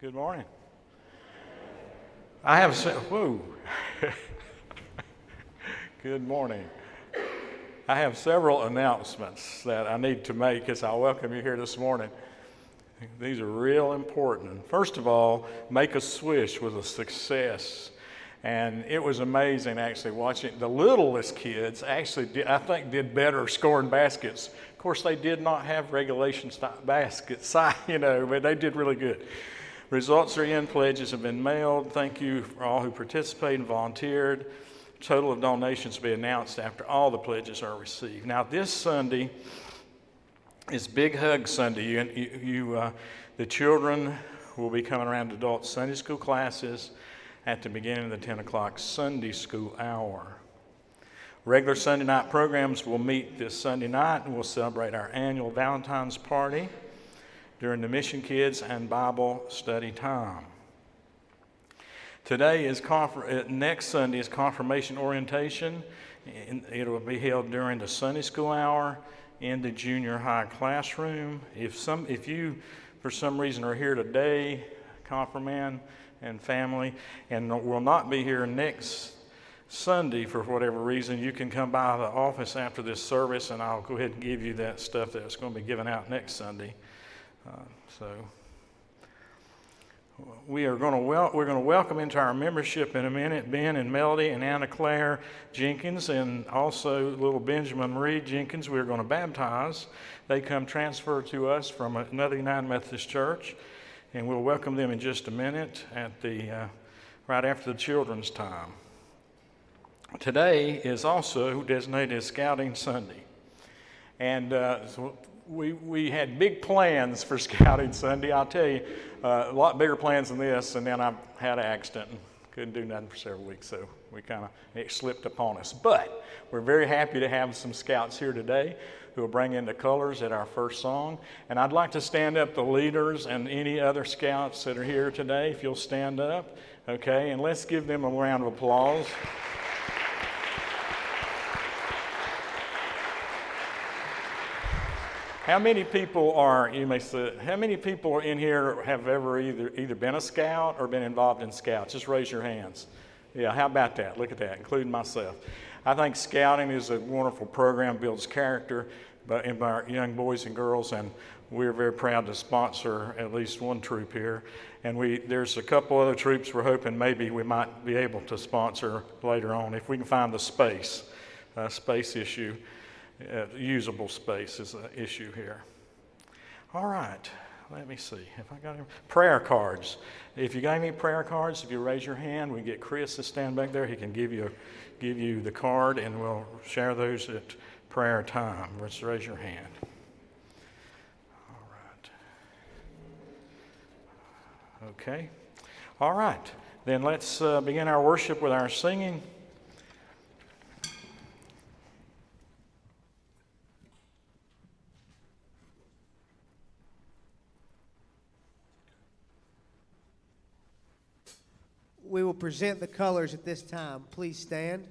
Good morning. I have, se- whoa. Good morning. I have several announcements that I need to make as I welcome you here this morning. These are real important. First of all, Make a Swish was a success. And it was amazing actually watching the littlest kids actually, did, I think, did better scoring baskets. Of course, they did not have regulation baskets, you know, but they did really good. Results are in, pledges have been mailed. Thank you for all who participated and volunteered. Total of donations will be announced after all the pledges are received. Now, this Sunday is Big Hug Sunday. You, you, uh, the children will be coming around to adult Sunday school classes at the beginning of the 10 o'clock Sunday school hour. Regular Sunday night programs will meet this Sunday night and we'll celebrate our annual Valentine's party during the Mission Kids and Bible study time. Today is uh, next Sunday is confirmation orientation. It will be held during the Sunday school hour in the junior high classroom. If some, if you, for some reason, are here today, confirmand and family, and will not be here next Sunday for whatever reason, you can come by the office after this service, and I'll go ahead and give you that stuff that's going to be given out next Sunday. Uh, so we are going to wel- we're going to welcome into our membership in a minute Ben and Melody and Anna Claire Jenkins and also little Benjamin Reed Jenkins. We're going to baptize. They come transfer to us from another United Methodist Church, and we'll welcome them in just a minute at the uh, right after the children's time. Today is also designated as Scouting Sunday, and uh, so we, we had big plans for Scouting Sunday. I'll tell you, uh, a lot bigger plans than this, and then I had an accident and couldn't do nothing for several weeks, so we kind of, it slipped upon us. But we're very happy to have some scouts here today who will bring in the colors at our first song. And I'd like to stand up the leaders and any other scouts that are here today, if you'll stand up, okay? And let's give them a round of applause. How many people are, you may say, how many people in here have ever either, either been a scout or been involved in scouts? Just raise your hands. Yeah, how about that? Look at that, including myself. I think scouting is a wonderful program, builds character in our young boys and girls, and we're very proud to sponsor at least one troop here. And we, there's a couple other troops we're hoping maybe we might be able to sponsor later on if we can find the space, uh, space issue uh, usable space is an issue here. All right, let me see. If I got any prayer cards, if you got any prayer cards, if you raise your hand, we get Chris to stand back there. He can give you give you the card, and we'll share those at prayer time. Let's raise your hand. All right. Okay. All right. Then let's uh, begin our worship with our singing. We will present the colors at this time. Please stand.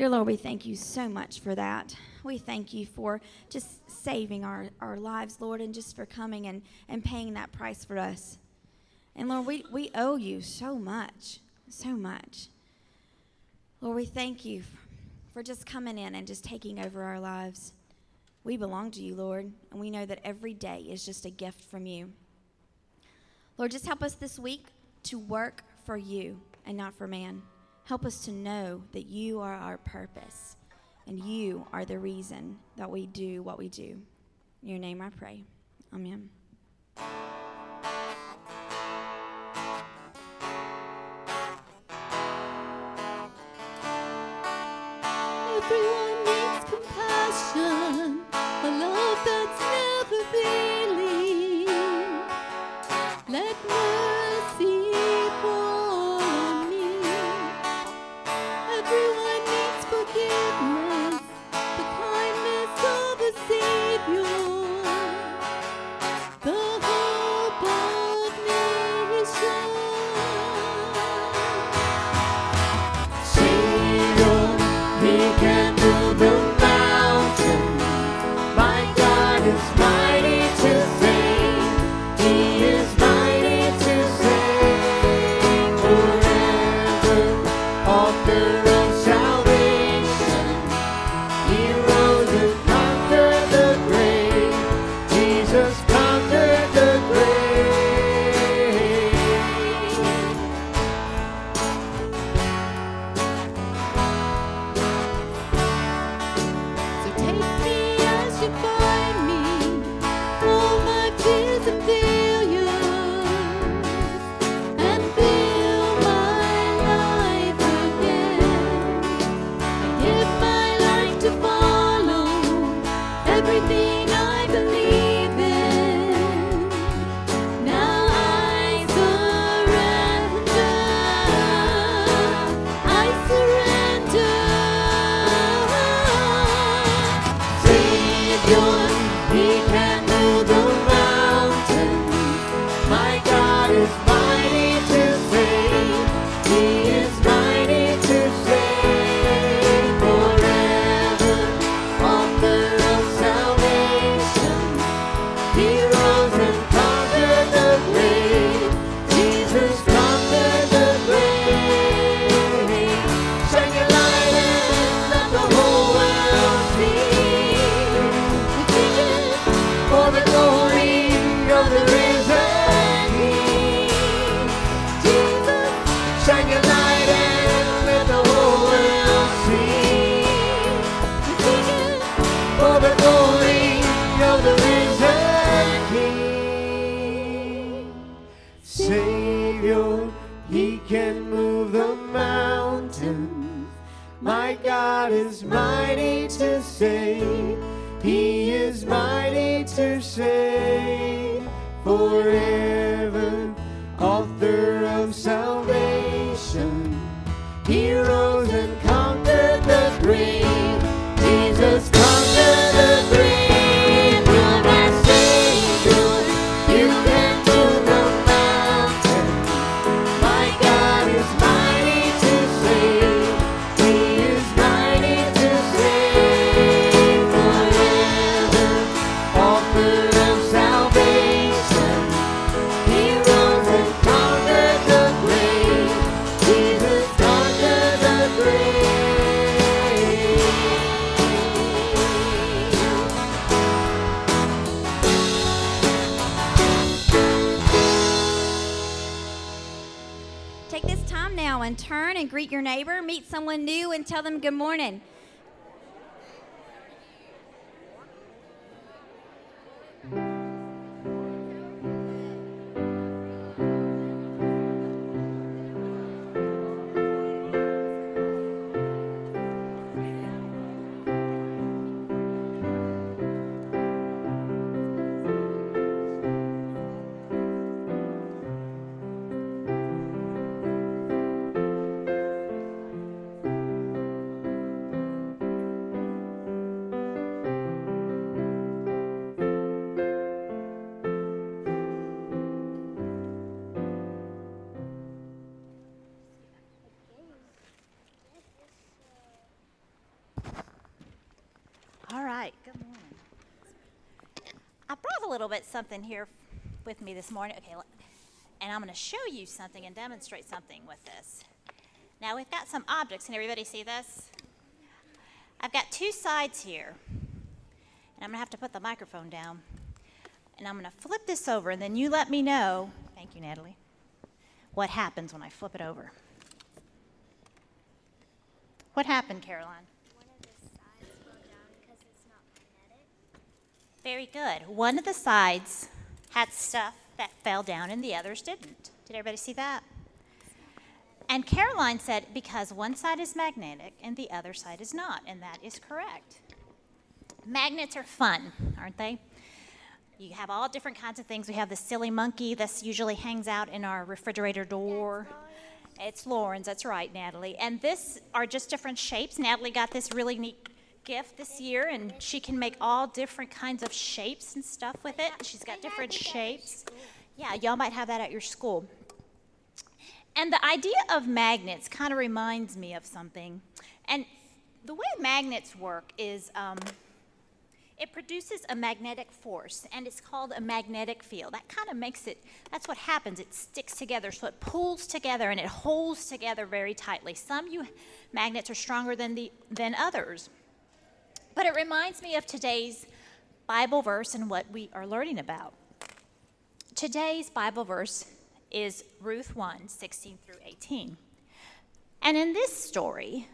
Dear Lord, we thank you so much for that. We thank you for just saving our, our lives, Lord, and just for coming and, and paying that price for us. And Lord, we, we owe you so much, so much. Lord, we thank you for just coming in and just taking over our lives. We belong to you, Lord, and we know that every day is just a gift from you. Lord, just help us this week to work for you and not for man. Help us to know that you are our purpose and you are the reason that we do what we do. In your name I pray. Amen. Someone new, and tell them good morning. Little bit something here with me this morning. Okay, and I'm going to show you something and demonstrate something with this. Now we've got some objects. Can everybody see this? I've got two sides here, and I'm going to have to put the microphone down. And I'm going to flip this over, and then you let me know. Thank you, Natalie. What happens when I flip it over? What happened, Caroline? One of the sides fell down because it's not magnetic. Very good. One of the sides had stuff that fell down and the others didn't. Did everybody see that? And Caroline said because one side is magnetic and the other side is not, and that is correct. Magnets are fun, aren't they? You have all different kinds of things. We have the silly monkey that usually hangs out in our refrigerator door. It's Lauren's, that's right, Natalie. And this are just different shapes. Natalie got this really neat gift this year, and she can make all different kinds of shapes and stuff with it. She's got different shapes. Yeah, y'all might have that at your school. And the idea of magnets kind of reminds me of something. And the way magnets work is um, it produces a magnetic force, and it's called a magnetic field. That kind of makes it, that's what happens. It sticks together, so it pulls together and it holds together very tightly. Some you magnets are stronger than, the, than others. But it reminds me of today's Bible verse and what we are learning about. Today's Bible verse is Ruth 1 16 through 18. And in this story,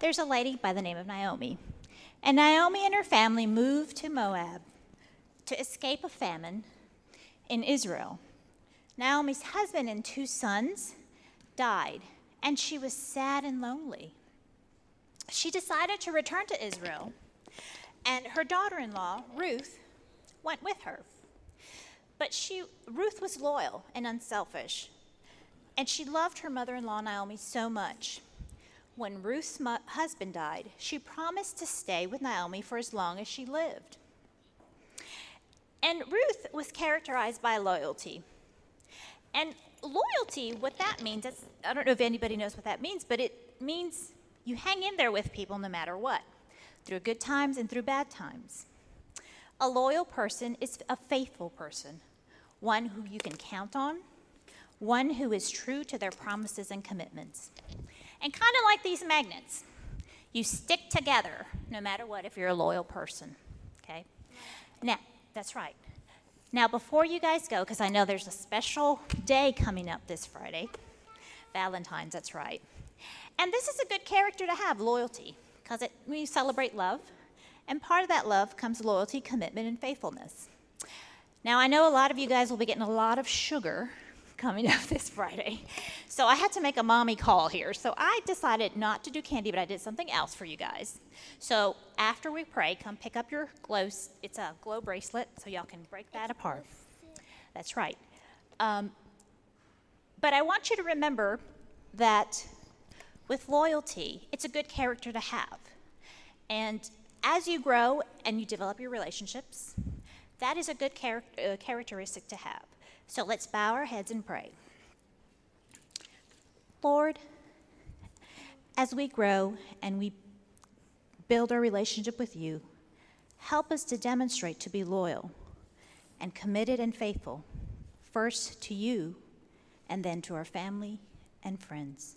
there's a lady by the name of Naomi. And Naomi and her family moved to Moab to escape a famine in Israel. Naomi's husband and two sons died, and she was sad and lonely. She decided to return to Israel, and her daughter in law, Ruth, went with her. But she, Ruth was loyal and unselfish, and she loved her mother in law, Naomi, so much. When Ruth's mu- husband died, she promised to stay with Naomi for as long as she lived. And Ruth was characterized by loyalty. And loyalty, what that means, I don't know if anybody knows what that means, but it means you hang in there with people no matter what, through good times and through bad times. A loyal person is a faithful person, one who you can count on, one who is true to their promises and commitments. And kind of like these magnets, you stick together no matter what if you're a loyal person. Okay? Now, that's right. Now, before you guys go, because I know there's a special day coming up this Friday, Valentine's, that's right. And this is a good character to have loyalty, because we celebrate love. And part of that love comes loyalty, commitment, and faithfulness. Now, I know a lot of you guys will be getting a lot of sugar coming up this Friday. So I had to make a mommy call here. So I decided not to do candy, but I did something else for you guys. So after we pray, come pick up your glow. It's a glow bracelet, so y'all can break that apart. That's right. Um, but I want you to remember that with loyalty, it's a good character to have. And as you grow and you develop your relationships, that is a good char- uh, characteristic to have. So let's bow our heads and pray. Lord, as we grow and we build our relationship with you, help us to demonstrate to be loyal and committed and faithful, first to you and then to our family and friends.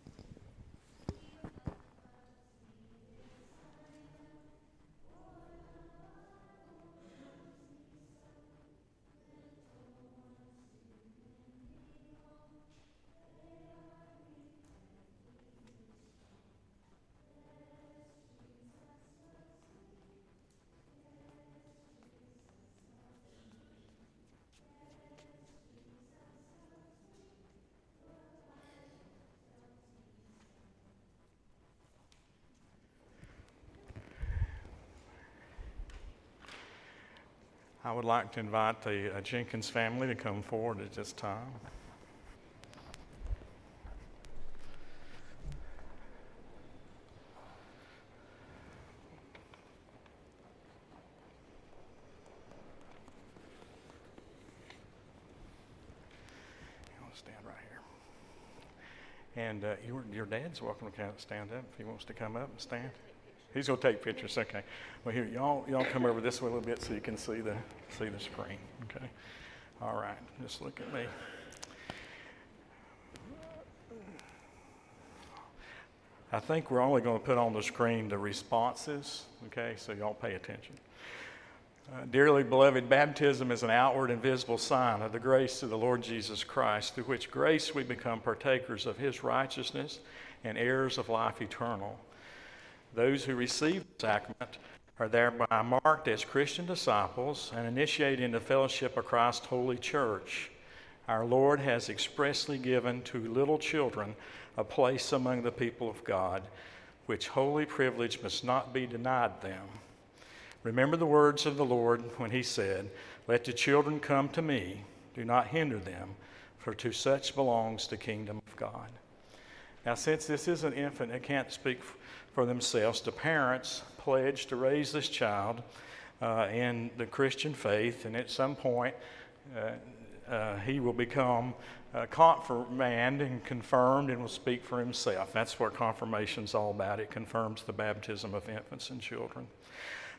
I would like to invite the uh, Jenkins family to come forward at this time. And uh, your, your dad's welcome to stand up if he wants to come up and stand. He's going to take pictures. Okay. Well, here, y'all, y'all come over this way a little bit so you can see the, see the screen. Okay. All right. Just look at me. I think we're only going to put on the screen the responses. Okay. So y'all pay attention. Uh, dearly beloved, baptism is an outward and visible sign of the grace of the Lord Jesus Christ, through which grace we become partakers of his righteousness and heirs of life eternal. Those who receive the sacrament are thereby marked as Christian disciples and initiated into fellowship of Christ's holy church. Our Lord has expressly given to little children a place among the people of God, which holy privilege must not be denied them. Remember the words of the Lord when he said, Let the children come to me, do not hinder them, for to such belongs the kingdom of God. Now, since this is an infant it can't speak for themselves, the parents pledge to raise this child uh, in the Christian faith, and at some point, uh, uh, he will become confirmed and confirmed and will speak for himself. That's what confirmation is all about. It confirms the baptism of infants and children.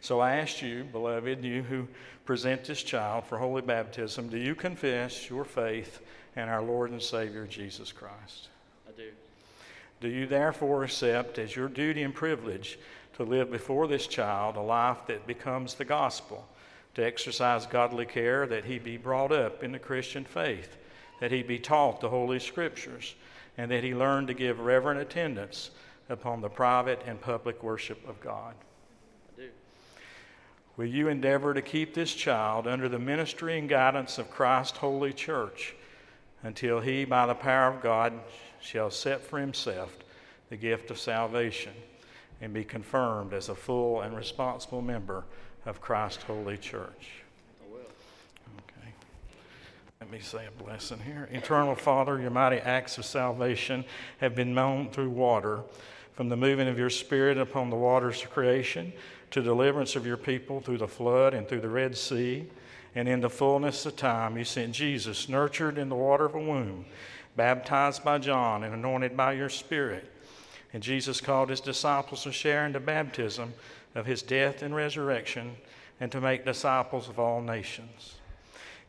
So I ask you, beloved, you who present this child for holy baptism, do you confess your faith in our Lord and Savior Jesus Christ? Do. You therefore accept as your duty and privilege to live before this child a life that becomes the gospel, to exercise godly care that he be brought up in the Christian faith, that he be taught the Holy Scriptures, and that he learn to give reverent attendance upon the private and public worship of God? Will you endeavor to keep this child under the ministry and guidance of Christ's holy church until he, by the power of God, shall set for himself the gift of salvation and be confirmed as a full and responsible member of Christ's holy church? Okay. Let me say a blessing here. Eternal Father, your mighty acts of salvation have been known through water, from the moving of your Spirit upon the waters of creation to deliverance of your people through the flood and through the Red Sea. And in the fullness of time, you sent Jesus, nurtured in the water of a womb, baptized by John, and anointed by your Spirit. And Jesus called his disciples to share in the baptism of his death and resurrection and to make disciples of all nations.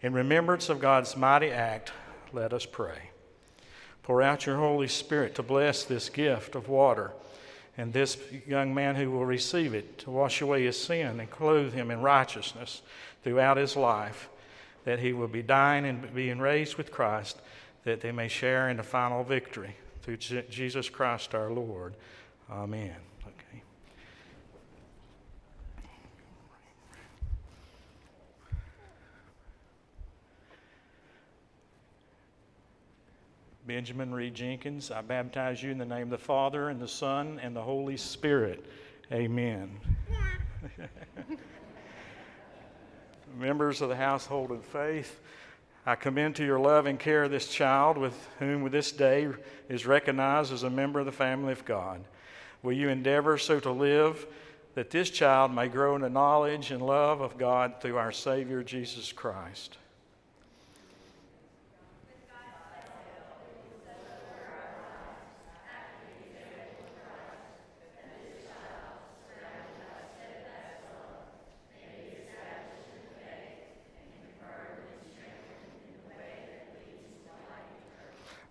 In remembrance of God's mighty act, let us pray. Pour out your Holy Spirit to bless this gift of water and this young man who will receive it to wash away his sin and clothe him in righteousness throughout his life, that he will be dying and being raised with Christ, that they may share in the final victory through Jesus Christ our Lord. Amen. Okay. Benjamin Reed Jenkins, I baptize you in the name of the Father, and the Son, and the Holy Spirit. Amen. Members of the household of faith, I commend to your love and care this child with whom this day is recognized as a member of the family of God. Will you endeavor so to live that this child may grow in the knowledge and love of God through our Savior Jesus Christ?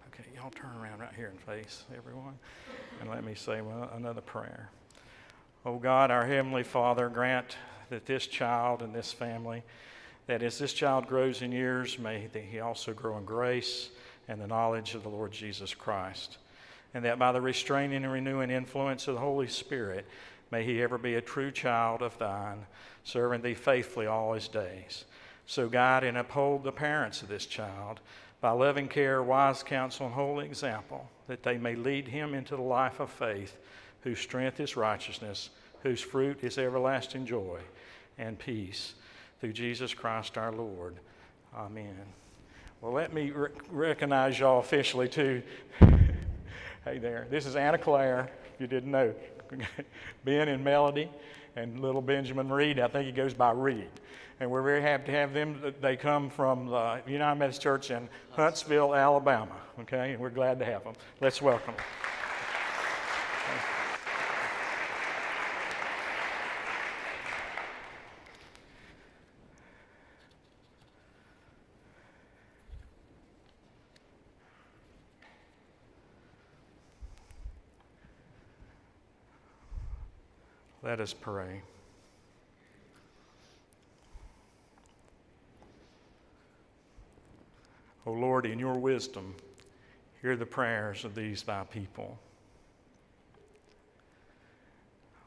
Okay, y'all turn around right here and face everyone. And let me say one, another prayer. Oh God, our Heavenly Father, grant that this child and this family, that as this child grows in years, may he also grow in grace and the knowledge of the Lord Jesus Christ. And that by the restraining and renewing influence of the Holy Spirit, may he ever be a true child of thine, serving thee faithfully all his days. So guide and uphold the parents of this child by loving care, wise counsel, and holy example, that they may lead him into the life of faith, whose strength is righteousness, whose fruit is everlasting joy and peace, through Jesus Christ our Lord. Amen. Well, let me re- recognize y'all officially, too. hey there, this is Anna Claire, if you didn't know. ben and Melody, and little Benjamin Reed. I think he goes by Reed. And we're very happy to have them. They come from the United Methodist Church in Huntsville, Alabama. Okay, and we're glad to have them. Let's welcome them. Let us pray. O oh Lord, in your wisdom, hear the prayers of these thy people.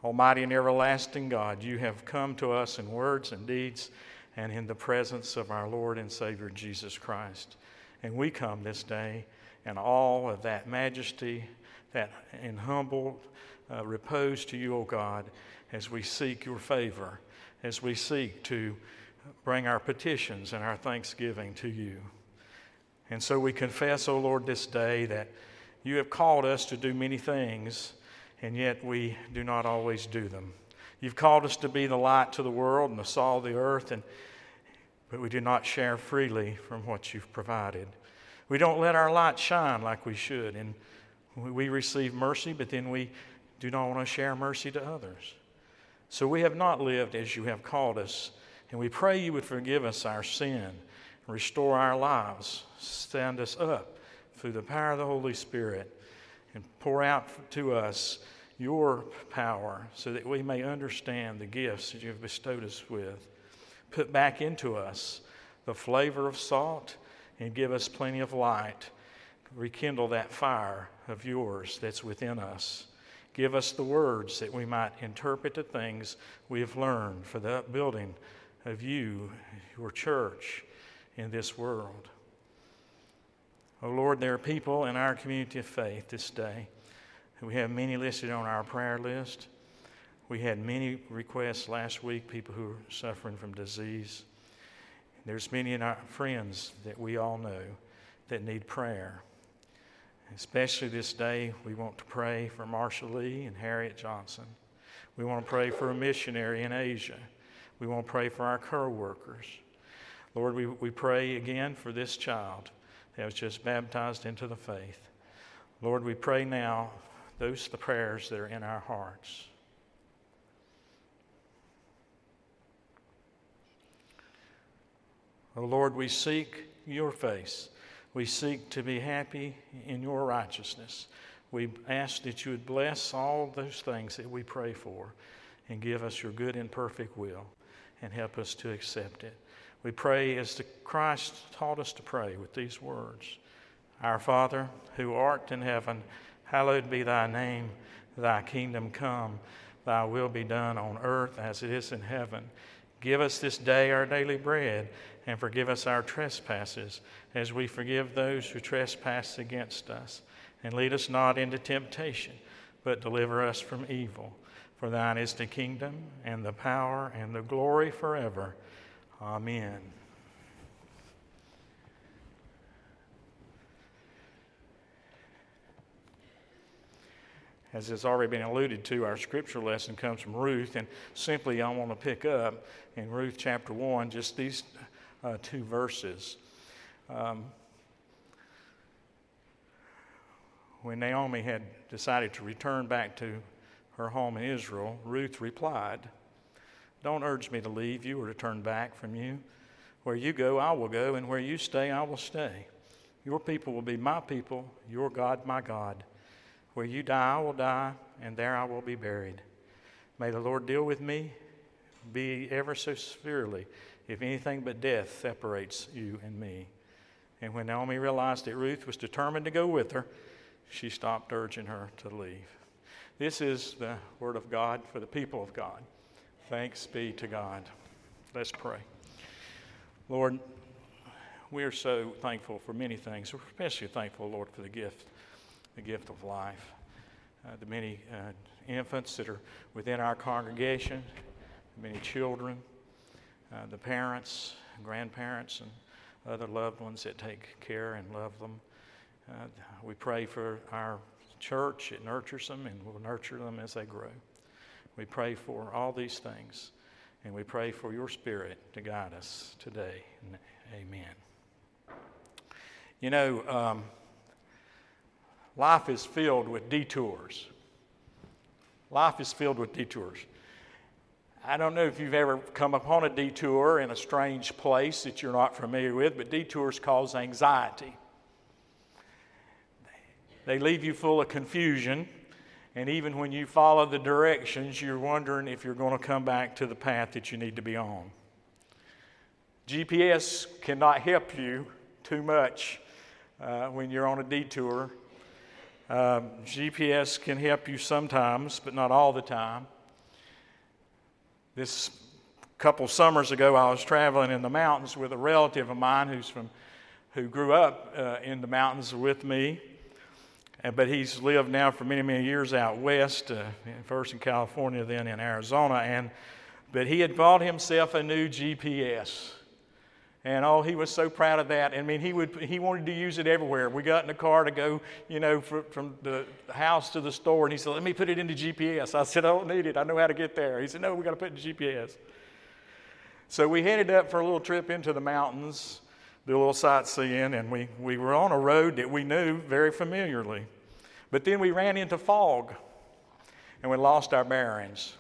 Almighty and everlasting God, you have come to us in words and deeds and in the presence of our Lord and Savior Jesus Christ. And we come this day in all of that majesty, that in humble uh, repose to you, O God, as we seek your favor, as we seek to bring our petitions and our thanksgiving to you. And so we confess, O Lord, this day that you have called us to do many things, and yet we do not always do them. You've called us to be the light to the world and the salt of the earth, and, but we do not share freely from what you've provided. We don't let our light shine like we should, and we receive mercy, but then we do not want to share mercy to others. So we have not lived as you have called us, and we pray you would forgive us our sin restore our lives, stand us up through the power of the Holy Spirit, and pour out to us your power so that we may understand the gifts that you have bestowed us with. Put back into us the flavor of salt and give us plenty of light. Rekindle that fire of yours that's within us. Give us the words that we might interpret the things we have learned for the upbuilding of you, your church, in this world. Oh Lord, there are people in our community of faith this day. We have many listed on our prayer list. We had many requests last week, people who are suffering from disease. There's many in our friends that we all know that need prayer. Especially this day, we want to pray for Marshall Lee and Harriet Johnson. We want to pray for a missionary in Asia. We want to pray for our co workers. Lord, we, we pray again for this child that was just baptized into the faith. Lord, we pray now those the prayers that are in our hearts. Oh Lord, we seek your face. We seek to be happy in your righteousness. We ask that you would bless all those things that we pray for and give us your good and perfect will and help us to accept it. We pray as the Christ taught us to pray with these words Our Father, who art in heaven, hallowed be thy name. Thy kingdom come, thy will be done on earth as it is in heaven. Give us this day our daily bread, and forgive us our trespasses, as we forgive those who trespass against us. And lead us not into temptation, but deliver us from evil. For thine is the kingdom, and the power, and the glory forever. Amen. As has already been alluded to, our scripture lesson comes from Ruth, and simply I want to pick up in Ruth chapter 1 just these uh, two verses. Um, when Naomi had decided to return back to her home in Israel, Ruth replied, don't urge me to leave you or to turn back from you. Where you go, I will go, and where you stay, I will stay. Your people will be my people, your God, my God. Where you die, I will die, and there I will be buried. May the Lord deal with me, be ever so severely, if anything but death separates you and me. And when Naomi realized that Ruth was determined to go with her, she stopped urging her to leave. This is the word of God for the people of God. Thanks be to God. Let's pray. Lord, we are so thankful for many things. We're especially thankful, Lord, for the gift, the gift of life. Uh, the many uh, infants that are within our congregation, the many children, uh, the parents, grandparents, and other loved ones that take care and love them. Uh, we pray for our church. It nurtures them and will nurture them as they grow. We pray for all these things, and we pray for your Spirit to guide us today. Amen. You know, um, life is filled with detours. Life is filled with detours. I don't know if you've ever come upon a detour in a strange place that you're not familiar with, but detours cause anxiety. They leave you full of confusion And even when you follow the directions, you're wondering if you're going to come back to the path that you need to be on. GPS cannot help you too much uh, when you're on a detour. Um, GPS can help you sometimes, but not all the time. This couple summers ago, I was traveling in the mountains with a relative of mine who's from, who grew up uh, in the mountains with me, but he's lived now for many, many years out west, uh, first in California, then in Arizona. And, but he had bought himself a new GPS. And oh, he was so proud of that. I mean, he, would, he wanted to use it everywhere. We got in the car to go, you know, from the house to the store, and he said, Let me put it into GPS. I said, I don't need it. I know how to get there. He said, No, we got to put it in GPS. So we headed up for a little trip into the mountains, do a little sightseeing, and we, we were on a road that we knew very familiarly. But then we ran into fog, and we lost our bearings.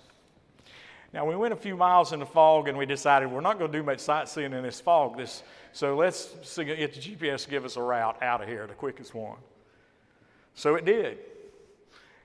Now, we went a few miles in the fog and we decided we're not going to do much sightseeing in this fog. This, so let's get the GPS to give us a route out of here, the quickest one. So it did.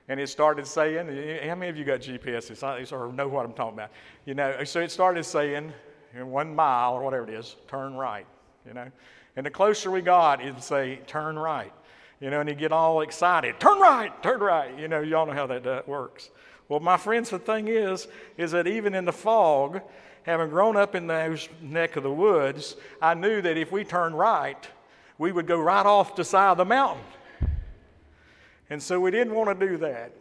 And it started saying, how many of you got GPSs or know what I'm talking about? You know, so it started saying, in one mile or whatever it is, turn right, you know. And the closer we got, it'd say, turn right, you know, and you get all excited, turn right, turn right. You know, y'all know how that works. Well, my friends, the thing is, is that even in the fog, having grown up in those neck of the woods, I knew that if we turned right, we would go right off the side of the mountain. And so we didn't want to do that.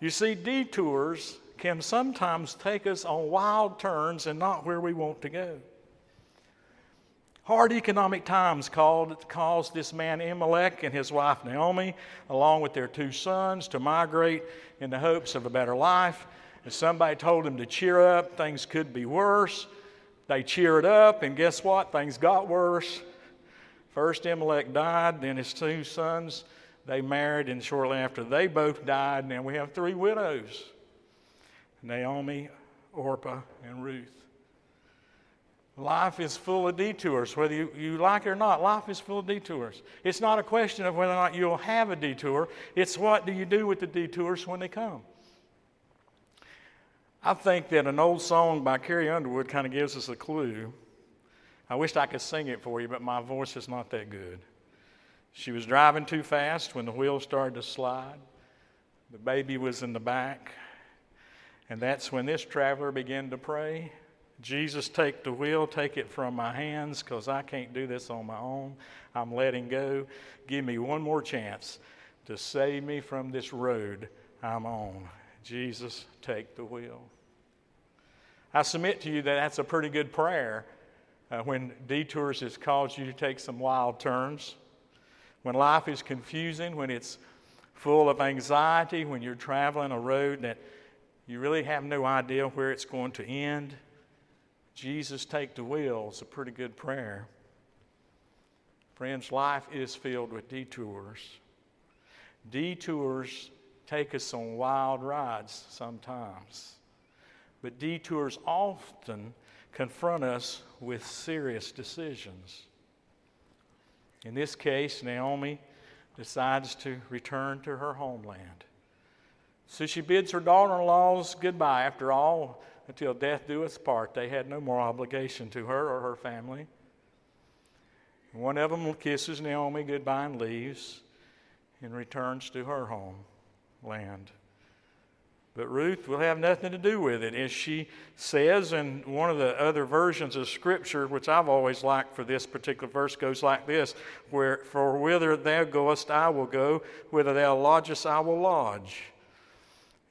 You see, detours can sometimes take us on wild turns and not where we want to go. Hard economic times called, caused this man Elimelech and his wife Naomi, along with their two sons, to migrate in the hopes of a better life. And somebody told them to cheer up, things could be worse. They cheered up, and guess what? Things got worse. First, Elimelech died, then his two sons, they married, and shortly after they both died. Now we have three widows Naomi, Orpah, and Ruth. Life is full of detours. Whether you, you like it or not, life is full of detours. It's not a question of whether or not you'll have a detour, it's what do you do with the detours when they come. I think that an old song by Carrie Underwood kind of gives us a clue. I wished I could sing it for you, but my voice is not that good. She was driving too fast when the wheels started to slide. The baby was in the back. And that's when this traveler began to pray. Jesus, take the wheel, take it from my hands, because I can't do this on my own. I'm letting go. Give me one more chance to save me from this road I'm on. Jesus, take the wheel. I submit to you that that's a pretty good prayer uh, when detours has caused you to take some wild turns, when life is confusing, when it's full of anxiety, when you're traveling a road that you really have no idea where it's going to end. Jesus, take the wheel is a pretty good prayer. Friends, life is filled with detours. Detours take us on wild rides sometimes, but detours often confront us with serious decisions. In this case, Naomi decides to return to her homeland. So she bids her daughter in laws goodbye. After all, until death do us part. They had no more obligation to her or her family. One of them kisses Naomi goodbye and leaves and returns to her home land. But Ruth will have nothing to do with it. As she says in one of the other versions of Scripture, which I've always liked for this particular verse, goes like this where, For whither thou goest, I will go, whither thou lodgest, I will lodge.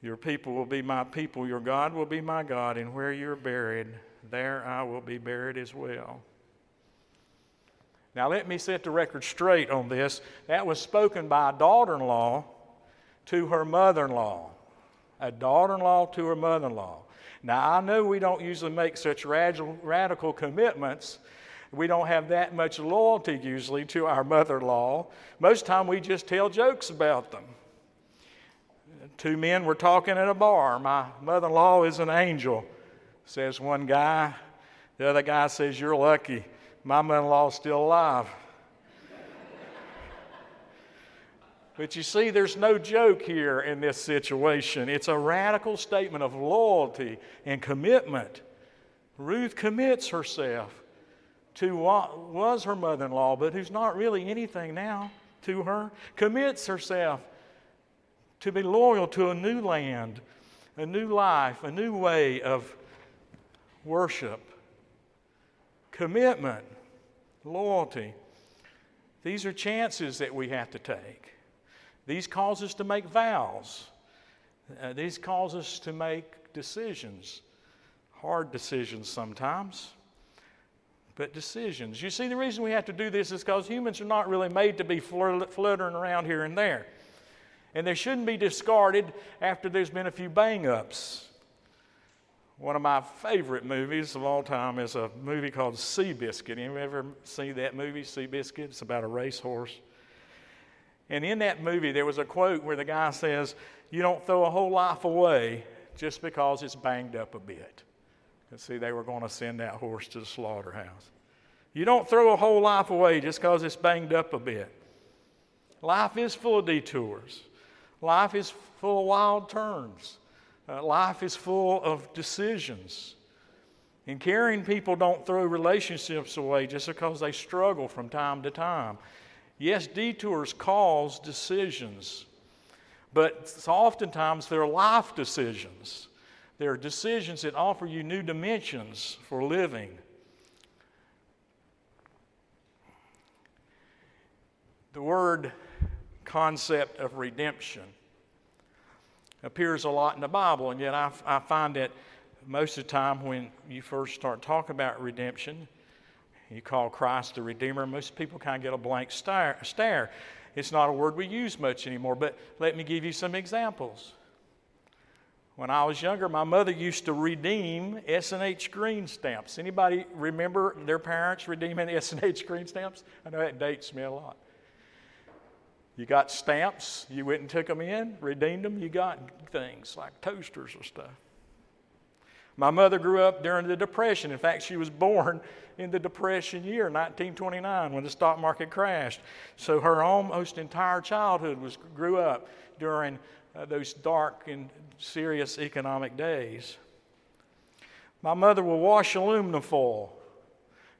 Your people will be my people, your God will be my God, and where you're buried, there I will be buried as well. Now, let me set the record straight on this. That was spoken by a daughter in law to her mother in law. A daughter in law to her mother in law. Now, I know we don't usually make such radical, commitments. We don't have that much loyalty usually to our mother in law. Most time we just tell jokes about them. Two men were talking at a bar. My mother in law is an angel, says one guy. The other guy says, You're lucky. My mother in law is still alive. But you see, there's no joke here in this situation. It's a radical statement of loyalty and commitment. Ruth commits herself to what was her mother in law, but who's not really anything now to her, commits herself to be loyal to a new land, a new life, a new way of worship. Commitment, loyalty. These are chances that we have to take. These cause us to make vows. Uh, these cause us to make decisions, hard decisions sometimes, but decisions. You see, the reason we have to do this is because humans are not really made to be fluttering around here and there. And they shouldn't be discarded after there's been a few bang ups. One of my favorite movies of all time is a movie called Seabiscuit. Anyone ever see that movie, Seabiscuit? It's about a racehorse. And in that movie, there was a quote where the guy says, You don't throw a whole life away just because it's banged up a bit. And see, they were going to send that horse to the slaughterhouse. You don't throw a whole life away just because it's banged up a bit. Life is full of detours, life is full of wild turns, uh, life is full of decisions. And caring people don't throw relationships away just because they struggle from time to time. Yes, detours cause decisions, but oftentimes they're life decisions. They're decisions that offer you new dimensions for living. The word concept of redemption appears a lot in the Bible, and yet I, I find that most of the time when you first start talking about redemption, you call Christ the Redeemer, most people kind of get a blank stare, stare. It's not a word we use much anymore, but let me give you some examples. When I was younger, my mother used to redeem S&H green stamps. Anybody remember their parents redeeming S&H green stamps? I know that dates me a lot. You got stamps, you went and took them in, redeemed them, you got things like toasters or stuff. My mother grew up during the Depression. In fact, she was born in the Depression year, 1929, when the stock market crashed. So her almost entire childhood was grew up during uh, those dark and serious economic days. My mother will wash aluminum foil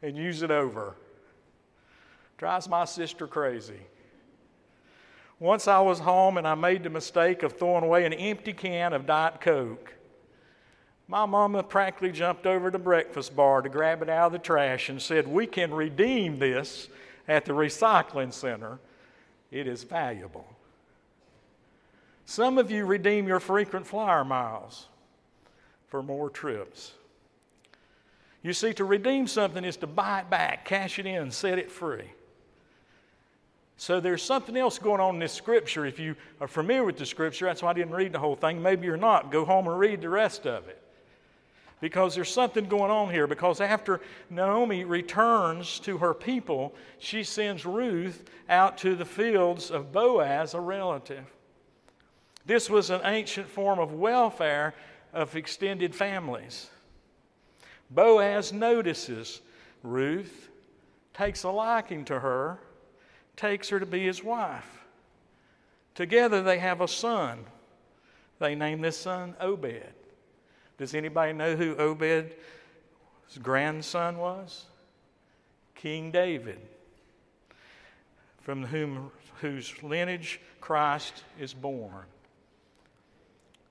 and use it over. Drives my sister crazy. Once I was home and I made the mistake of throwing away an empty can of Diet Coke. My mama practically jumped over the breakfast bar to grab it out of the trash and said, We can redeem this at the recycling center. It is valuable. Some of you redeem your frequent flyer miles for more trips. You see, to redeem something is to buy it back, cash it in, set it free. So there's something else going on in this scripture. If you are familiar with the scripture, that's why I didn't read the whole thing. Maybe you're not. Go home and read the rest of it because there's something going on here. Because after Naomi returns to her people, she sends Ruth out to the fields of Boaz, a relative. This was an ancient form of welfare of extended families. Boaz notices Ruth, takes a liking to her, takes her to be his wife. Together they have a son. They name this son Obed. Does anybody know who Obed's grandson was? King David, from whom, whose lineage Christ is born.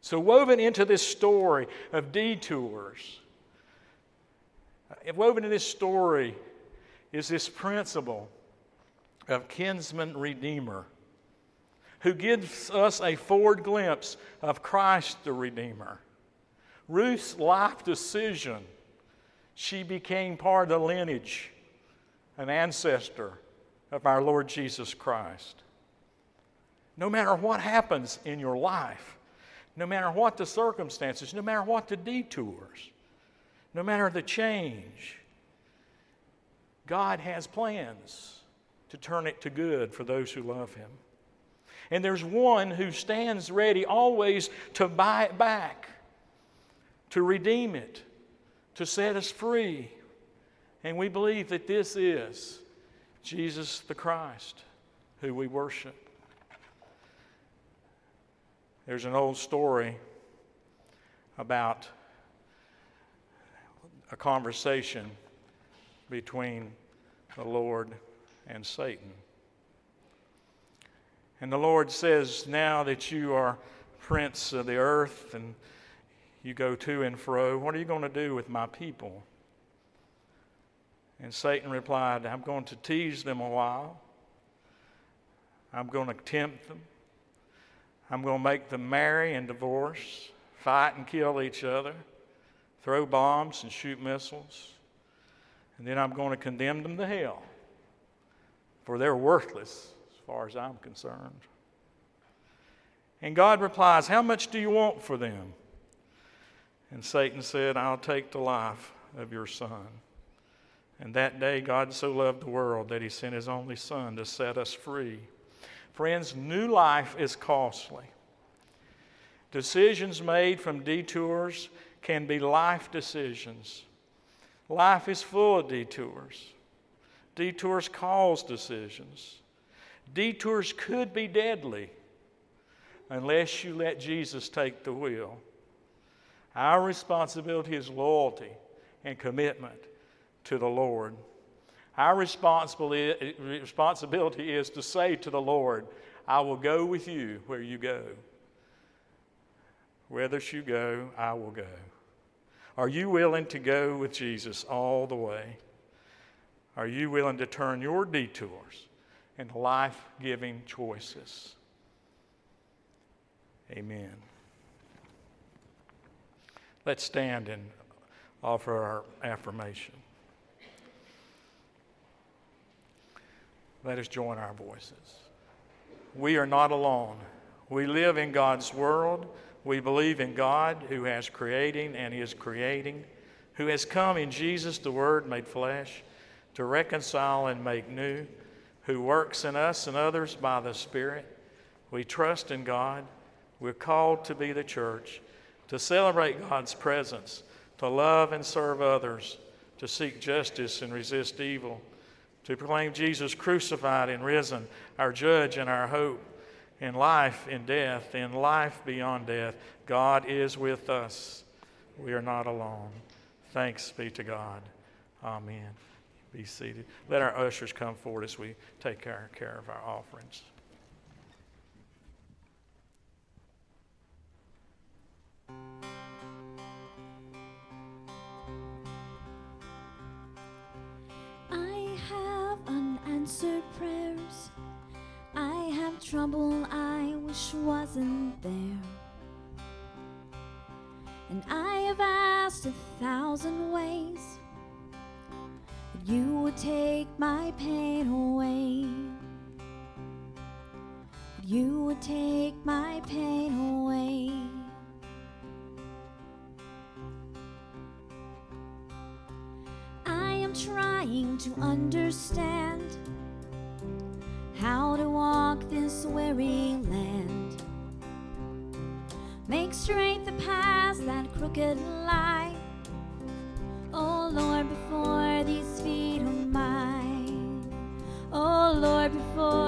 So, woven into this story of detours, woven in this story is this principle of kinsman redeemer who gives us a forward glimpse of Christ the Redeemer. Ruth's life decision, she became part of the lineage, an ancestor of our Lord Jesus Christ. No matter what happens in your life, no matter what the circumstances, no matter what the detours, no matter the change, God has plans to turn it to good for those who love Him. And there's one who stands ready always to buy it back to redeem it, to set us free. And we believe that this is Jesus the Christ, who we worship. There's an old story about a conversation between the Lord and Satan. And the Lord says, Now that you are prince of the earth and you go to and fro, what are you going to do with my people? And Satan replied, I'm going to tease them a while. I'm going to tempt them. I'm going to make them marry and divorce, fight and kill each other, throw bombs and shoot missiles. And then I'm going to condemn them to hell, for they're worthless as far as I'm concerned. And God replies, How much do you want for them? And Satan said, I'll take the life of your son. And that day, God so loved the world that he sent his only son to set us free. Friends, new life is costly. Decisions made from detours can be life decisions. Life is full of detours. Detours cause decisions. Detours could be deadly unless you let Jesus take the wheel. Our responsibility is loyalty and commitment to the Lord. Our responsibility, is to say to the Lord, I will go with you where you go. Whether you go, I will go. Are you willing to go with Jesus all the way? Are you willing to turn your detours into life giving choices? Amen. Let's stand and offer our affirmation. Let us join our voices. We are not alone. We live in God's world. We believe in God who has creating and is creating, who has come in Jesus, the Word made flesh, to reconcile and make new, who works in us and others by the Spirit. We trust in God. We're called to be the church, to celebrate God's presence, to love and serve others, to seek justice and resist evil, to proclaim Jesus crucified and risen, our judge and our hope in life, in death, in life beyond death. God is with us. We are not alone. Thanks be to God. Amen. Be seated. Let our ushers come forward as we take care, care of our offerings. I have unanswered prayers. I have trouble I wish wasn't there. And I have asked a thousand ways you would take my pain away. You would take my pain away. I am trying to understand how to walk this weary land. Make straight the paths that crooked lie. Oh Lord, before Lord,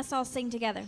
let's all sing together.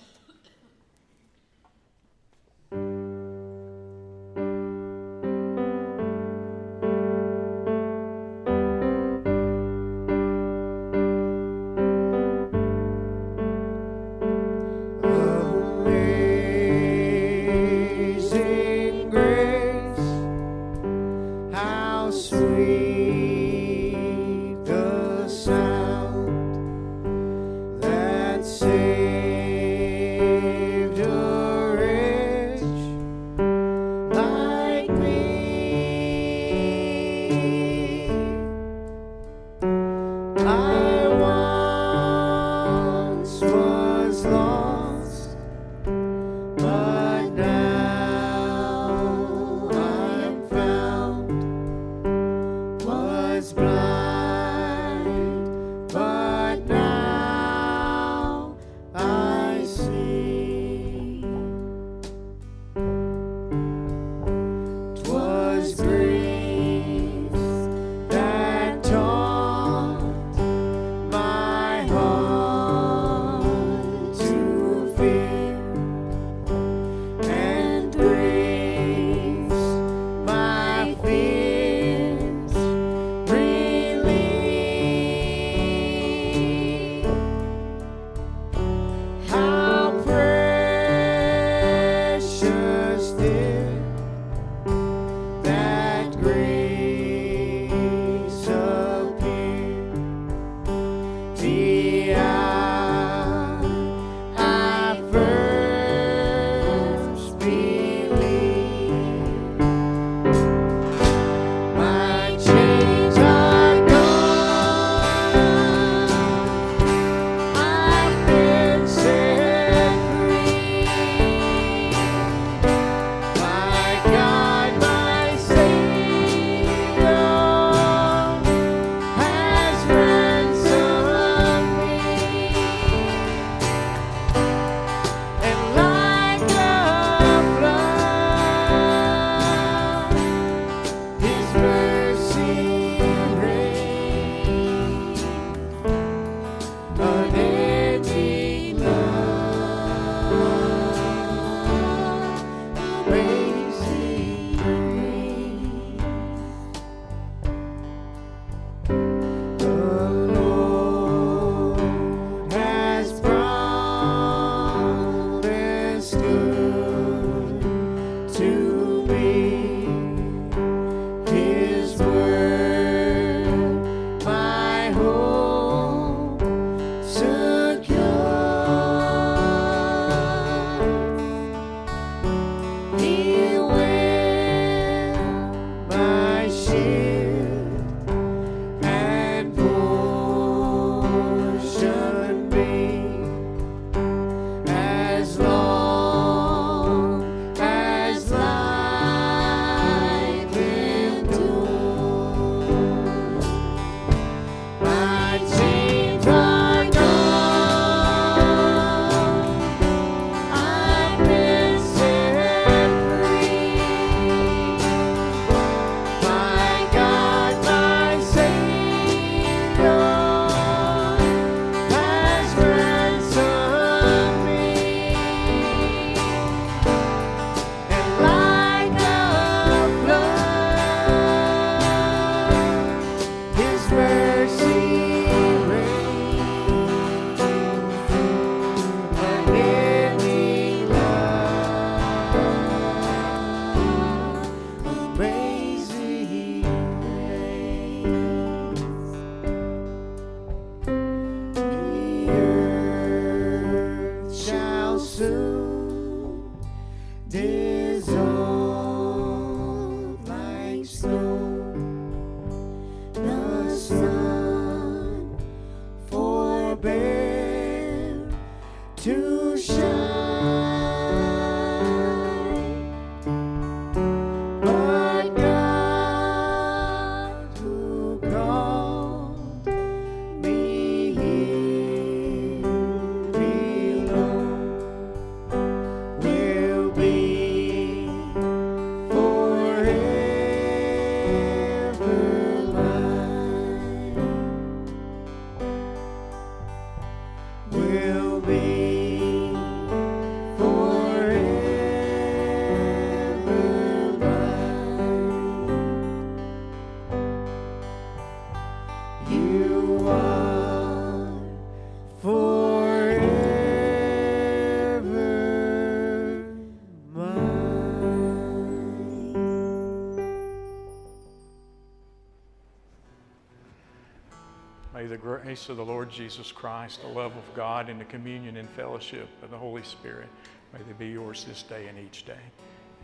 The grace of the Lord Jesus Christ, the love of God, and the communion and fellowship of the Holy Spirit, may they be yours this day and each day.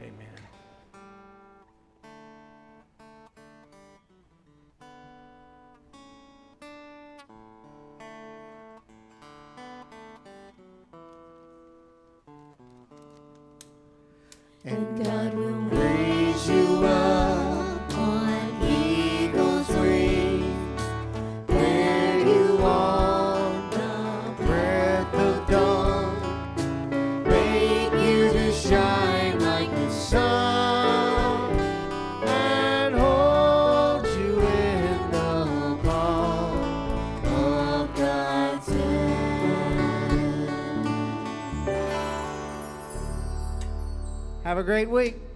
Amen. Great week.